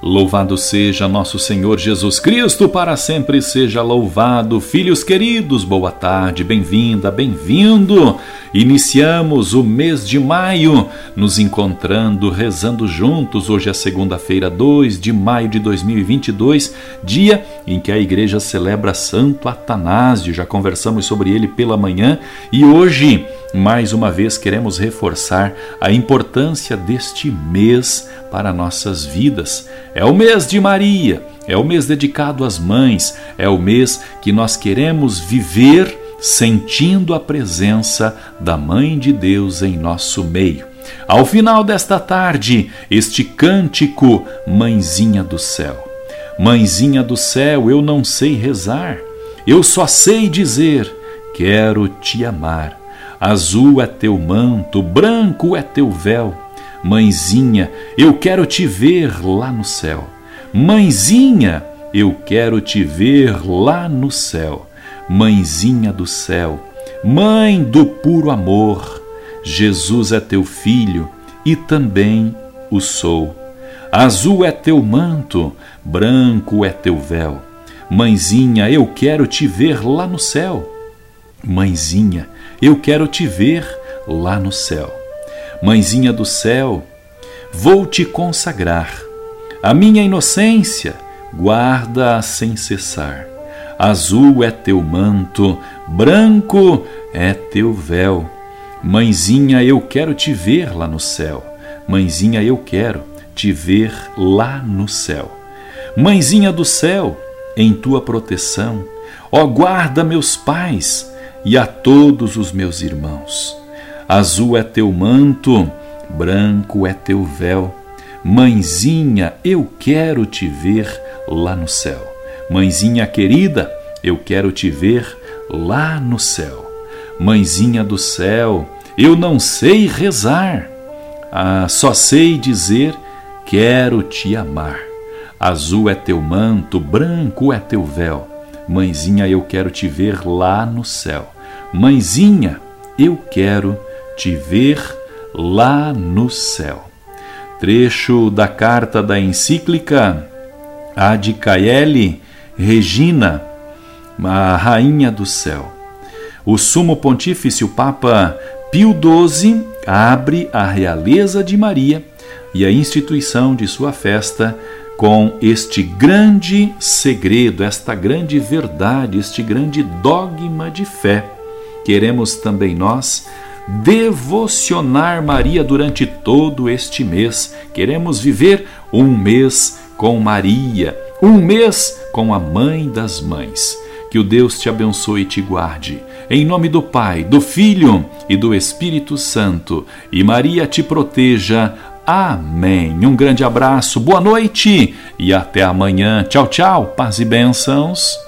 Louvado seja nosso Senhor Jesus Cristo, para sempre seja louvado. Filhos queridos, boa tarde, bem-vinda, bem-vindo. Iniciamos o mês de maio, nos encontrando, rezando juntos. Hoje é segunda-feira, 2 de maio de 2022, dia em que a igreja celebra Santo Atanásio. Já conversamos sobre ele pela manhã e hoje, mais uma vez, queremos reforçar a importância deste mês para nossas vidas. É o mês de Maria, é o mês dedicado às mães, é o mês que nós queremos viver sentindo a presença da Mãe de Deus em nosso meio. Ao final desta tarde, este cântico, Mãezinha do Céu. Mãezinha do céu, eu não sei rezar, eu só sei dizer: quero te amar. Azul é teu manto, branco é teu véu Mãezinha, eu quero te ver lá no céu. Mãezinha, eu quero te ver lá no céu. Mãezinha do céu, mãe do puro amor, Jesus é teu filho e também o sou. Azul é teu manto, branco é teu véu. Mãezinha, eu quero te ver lá no céu. Mãezinha, eu quero te ver lá no céu. Mãezinha do céu, vou te consagrar. A minha inocência guarda sem cessar. Azul é teu manto, branco é teu véu. Mãezinha, eu quero te ver lá no céu. Mãezinha, eu quero te ver lá no céu. Mãezinha do céu, em tua proteção, ó guarda meus pais e a todos os meus irmãos. Azul é teu manto, branco é teu véu. Mãezinha, eu quero te ver lá no céu. Mãezinha querida, eu quero te ver lá no céu. Mãezinha do céu, eu não sei rezar, ah, só sei dizer quero te amar. Azul é teu manto, branco é teu véu. Mãezinha, eu quero te ver lá no céu. Mãezinha, eu quero te ver lá no céu. Trecho da carta da encíclica Ad Caeli Regina, a Rainha do Céu. O Sumo Pontífice, o Papa Pio XII, abre a realeza de Maria e a instituição de sua festa com este grande segredo, esta grande verdade, este grande dogma de fé. Queremos também nós devocionar Maria durante todo este mês. Queremos viver um mês com Maria, um mês com a Mãe das Mães. Que o Deus te abençoe e te guarde. Em nome do Pai, do Filho e do Espírito Santo. E Maria te proteja. Amém. Um grande abraço, boa noite e até amanhã. Tchau, tchau. Paz e bênçãos.